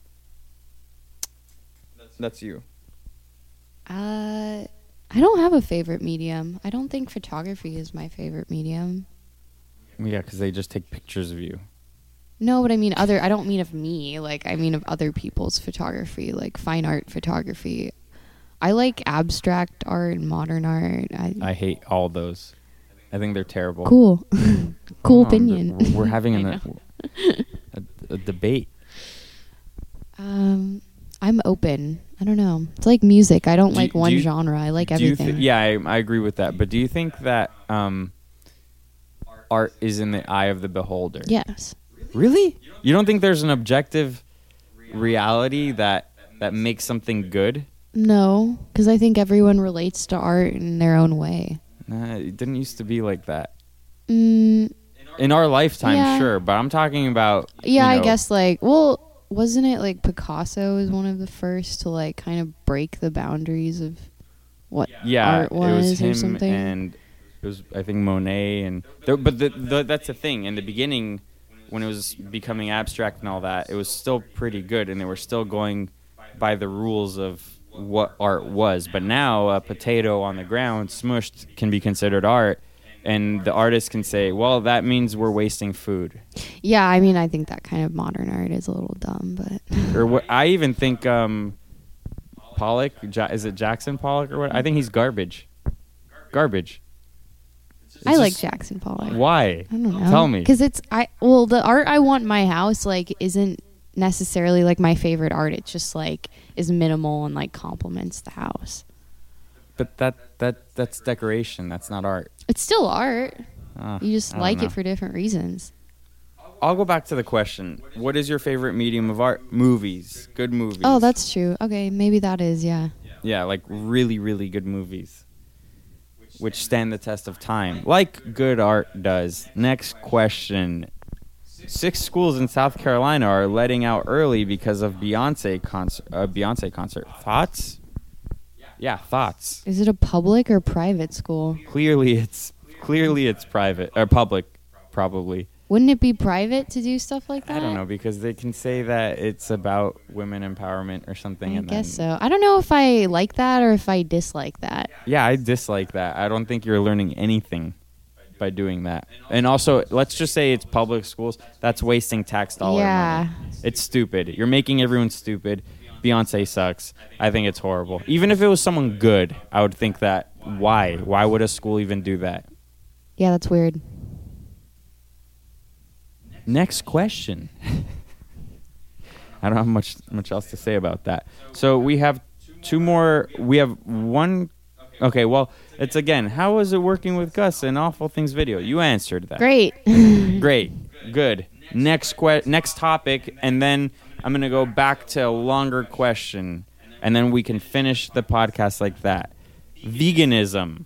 That's you. Uh, I don't have a favorite medium. I don't think photography is my favorite medium. Yeah, because they just take pictures of you. No, but I mean other. I don't mean of me. Like I mean of other people's photography, like fine art photography. I like abstract art and modern art. I, I hate all those. I think they're terrible. cool, cool Come on, opinion. We're, we're having an, know. a, a debate. Um, I'm open. I don't know. It's like music. I don't Do- like do one you- genre. I like Do you thi- everything. yeah, I, I agree with that. But do you think that um, art is in the eye of the beholder? Yes. Really? You don't think there's an objective reality that that makes something good? No, because I think everyone relates to art in their own way. Nah, it didn't used to be like that. Mm, In our lifetime, Yeah. sure, but I'm talking about. yeah, you I guess like well, wasn't it like Picasso was one of the first to like kind of break the boundaries of what Yeah, art was, it was or him something? and it was I think Monet and there, but the, the, that's the thing. In the beginning, when it was becoming abstract and all that, it was still pretty good, and they were still going by the rules of what art was. But now, a potato on the ground smushed can be considered art, and the artist can say, "Well, that means we're wasting food." yeah, I mean, I think that kind of modern art is a little dumb, but Or what? I even think um, Pollock ja- is it Jackson Pollock or what? I think he's garbage. Garbage. It's I like Jackson Pollock. Why? I don't know. Tell me. Because it's I well the art I want in my house like isn't necessarily like my favorite art. It's just like is minimal and like complements the house. But that that that's decoration. That's not art. It's still art. Ah, You just like know. it for different reasons. I'll go back to the question. What is your favorite medium of art? Movies. Good movies. Oh, that's true. Okay, maybe that is yeah. yeah, like really really good movies, which stand the test of time, like good art does. Next question. Six schools in South Carolina are letting out early because of Beyonce concert. Uh, Beyonce concert. Thoughts? Yeah, thoughts. Is it a public or private school? Clearly, it's clearly it's private or public, probably. Wouldn't it be private to do stuff like that? I don't know because they can say that it's about women empowerment or something. I guess so. I don't know if I like that or if I dislike that. Yeah, I dislike that. I don't think you're learning anything by doing that. And also, let's just say it's public schools. That's wasting tax dollar Yeah. money. It's stupid. You're making everyone stupid. Beyonce sucks. I think it's horrible. Even if it was someone good, I would think that why? Why would a school even do that? Yeah, that's weird. Next question. I don't have much much else to say about that. So we have two more. We have one. Okay, well, it's again. How was it working with Gus in Awful Things video? You answered that. Great. Great. Good. Next que- next topic, and then I'm gonna go back to a longer question, and then we can finish the podcast like that. Veganism.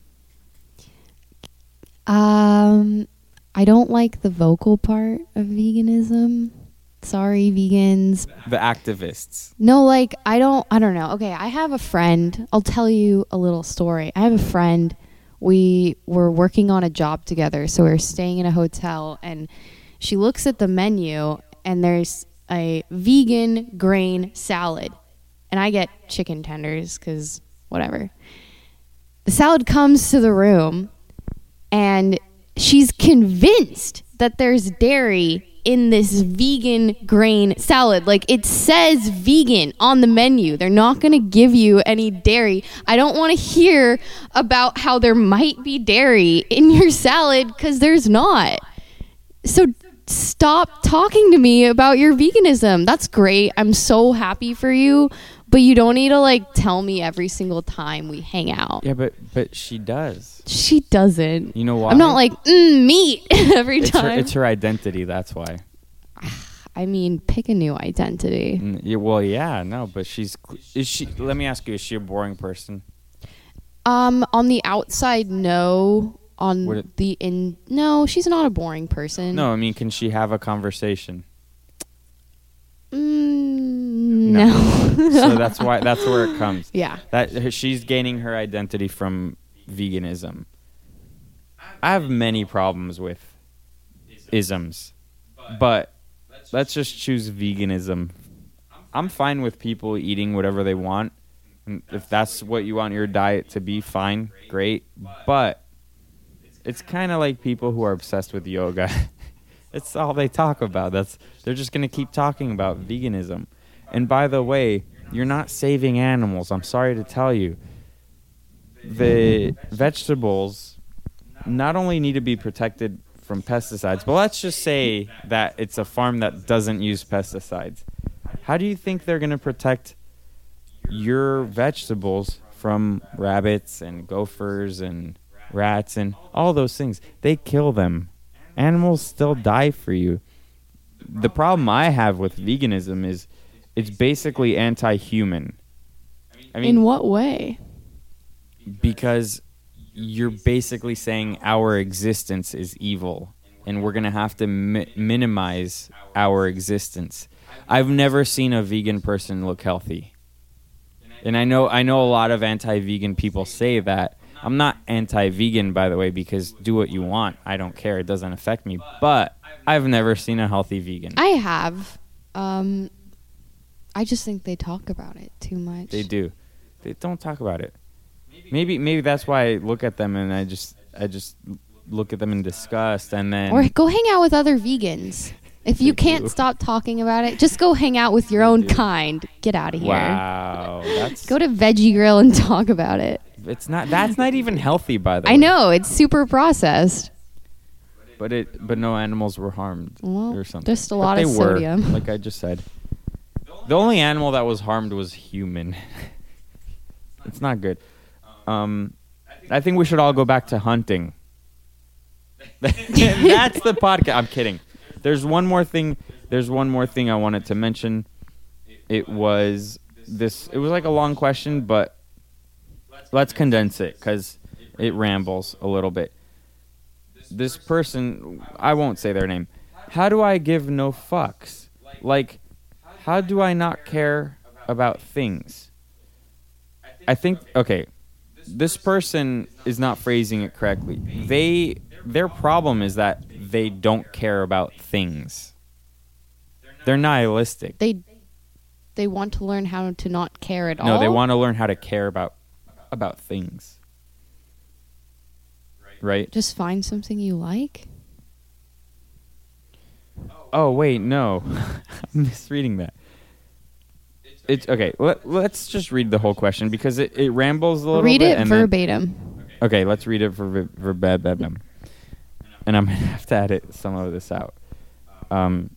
Um, I don't like the vocal part of veganism. Sorry, vegans. The activists. No, like I don't. I don't know. Okay, I have a friend. I'll tell you a little story. I have a friend. We were working on a job together, so we are staying in a hotel, and she looks at the menu, and there's a vegan grain salad, and I get chicken tenders because whatever. The salad comes to the room, and she's convinced that there's dairy in this vegan grain salad. Like it says vegan on the menu. They're not going to give you any dairy. I don't want to hear about how there might be dairy in your salad cuz there's not. So stop talking to me about your veganism. That's great. I'm so happy for you, but you don't need to like tell me every single time we hang out. Yeah, but but she does. She doesn't. You know why? I'm not like mm, meat every it's her, time. it's her identity. That's why. I mean, pick a new identity. Mm, yeah, well, yeah, no, but she's is she? Let me ask you: Is she a boring person? Um, on the outside, no. On it- the in, no, she's not a boring person. No, I mean, can she have a conversation? Mm, No. no. so that's why that's where it comes. yeah. That she's gaining her identity from veganism. I have many problems with isms, but let's just choose veganism. I'm fine with people eating whatever they want. And if that's what you want your diet to be, fine, great. But it's kind of like people who are obsessed with yoga. It's all they talk about. That's they're just gonna keep talking about veganism. And by the way, you're not saving animals. I'm sorry to tell you. The vegetables not only need to be protected from pesticides, but let's just say that it's a farm that doesn't use pesticides. How do you think they're going to protect your vegetables from rabbits and gophers and rats and all those things? They kill them. Animals still die for you. The problem I have with veganism is it's basically anti-human. I mean, In what way? because you're basically saying our existence is evil and we're going to have to mi- minimize our existence. I've never seen a vegan person look healthy. And I know I know a lot of anti-vegan people say that. I'm not anti-vegan by the way because do what you want. I don't care. It doesn't affect me. But I've never seen a healthy vegan. I have. Um, I just think they talk about it too much. They do. They don't talk about it. Maybe maybe that's why I look at them and I just I just look at them in disgust and then Or go hang out with other vegans. If you can't do. stop talking about it, just go hang out with your They own do. kind. Get out of here. wow, that's Go to Veggie Grill and talk about it. it's not that's not even healthy by the way. I know it's super processed. but it but no animals were harmed Well, or something. just a But lot they of were, sodium. like I just said. The only animal that was harmed was human. it's not good. Um, I think we should all go back to hunting. That's the podcast. I'm kidding. There's one more thing. There's one more thing I wanted to mention. It was this. It was like a long question, but let's condense it because it rambles a little bit. This person, I won't say their name. How do I give no fucks? Like, how do I not care about things? I think okay, this person is not phrasing it correctly. They their problem is that they don't care about things. They're nihilistic. They they want to learn how to not care at all. No, they want to learn how to care about about things. Right? just find something you like. Oh wait, no, I'm misreading that. It's okay. Let, let's just read the whole question because it, it rambles a little Read bit. Read it and then- verbatim. okay, let's read it for verbatim, and I'm gonna have to edit some of this out, um,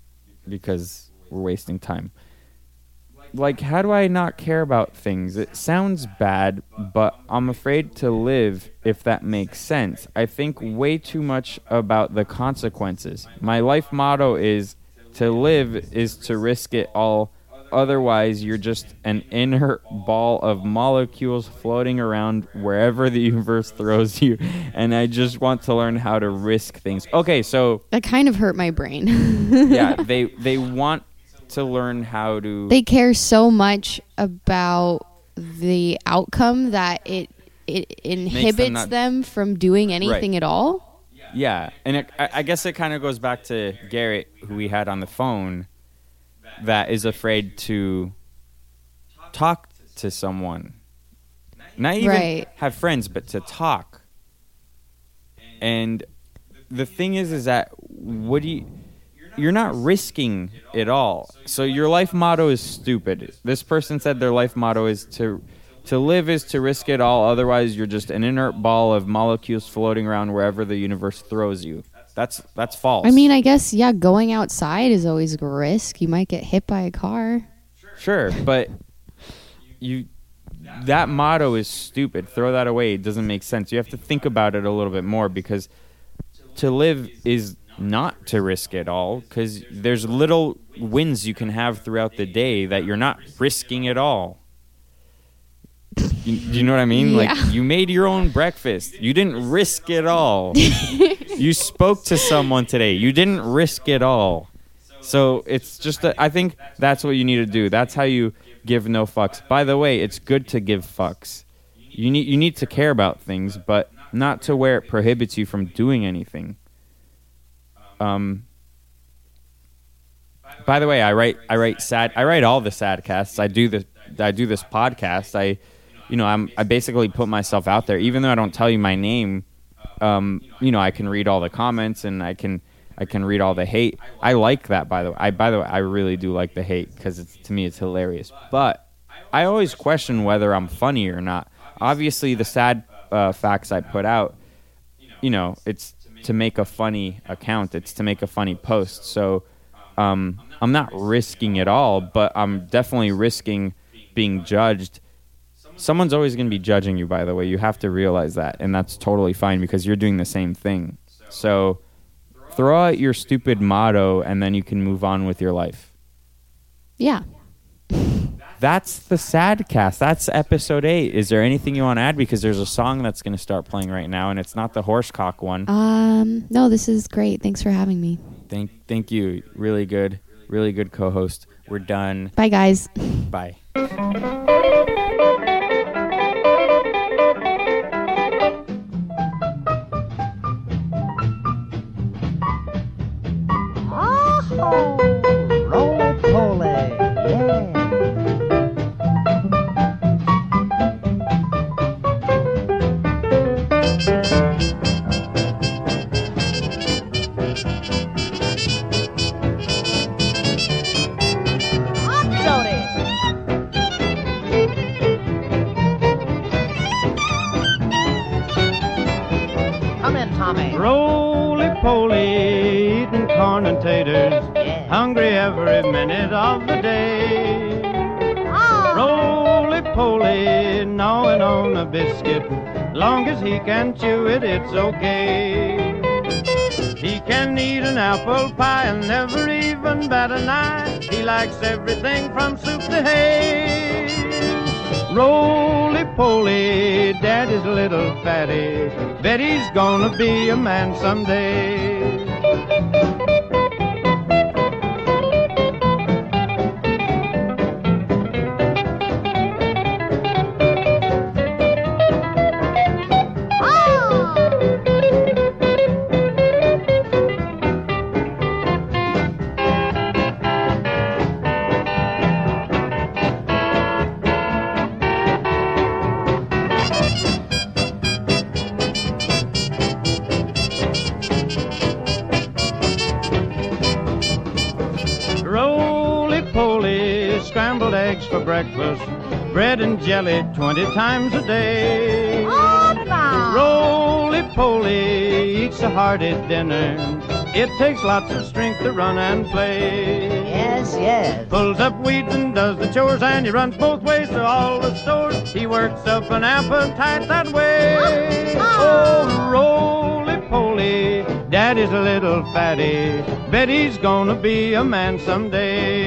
because we're wasting time. Like, how do I not care about things? It sounds bad, but I'm afraid to live if that makes sense. I think way too much about the consequences. My life motto is to live is to risk it all. Otherwise, you're just an inert ball of molecules floating around wherever the universe throws you. And I just want to learn how to risk things. Okay, so That kind of hurt my brain. yeah, they they want to learn how to they care so much about the outcome that it it inhibits them, not- from doing anything at all. Yeah, and it, I, I guess it kind of goes back to Garrett, who we had on the phone, that is afraid to talk to someone, not even Right. have friends, but to talk. And the thing is, is that what do you? You're not risking it all. So your life motto is stupid. This person said their life motto is to to live is to risk it all. Otherwise, you're just an inert ball of molecules floating around wherever the universe throws you. That's that's false. I mean, I guess yeah, going outside is always a risk. You might get hit by a car. sure, but you that motto is stupid. Throw that away. It doesn't make sense. You have to think about it a little bit more because to live is not to risk it all because there's little wins you can have throughout the day that you're not risking at all. You, do you know what I mean? Yeah. Like you made your own breakfast. You didn't risk it all. you spoke to someone today. You didn't risk it all. So it's just a, I think that's what you need to do. That's how you give no fucks. By the way, it's good to give fucks. You need you need to care about things, but not to where it prohibits you from doing anything. Um By the way, I write I write sad I write all the sad casts. I do the I do this podcast. I you know, I'm I basically put myself out there even though I don't tell you my name. Um, you know, I can read all the comments and I can I can read all the hate. I like that, by the way. I by the way, I really do like the hate because it's to me it's hilarious. But I always question whether I'm funny or not. Obviously, the sad uh, facts I put out, you know, it's to make a funny account. It's to make a funny post. So um, I'm not risking it all, but I'm definitely risking being judged. Someone's always going to be judging you, by the way. You have to realize that, and that's totally fine because you're doing the same thing. So throw out your stupid motto, and then you can move on with your life. Yeah. That's the sad cast. That's episode eight. Is there anything you want to add? Because there's a song that's going to start playing right now, and it's not the horsecock one. Um. No, this is great. Thanks for having me. Thank, thank you. Really good, really good co-host. We're done. Bye, guys. Bye. He can chew it, it's okay. He can eat an apple pie and never even bat an eye. He likes everything from soup to hay. Roly poly, daddy's little fatty. Bet he's gonna be a man someday. Breakfast, bread and jelly 20 times a day. Roly poly, eats a hearty dinner. It takes lots of strength to run and play. Yes, yes. Pulls up weeds and does the chores, and he runs both ways to all the stores. He works up an appetite that way. Oh, roly poly, daddy's a little fatty. Bet he's gonna be a man someday.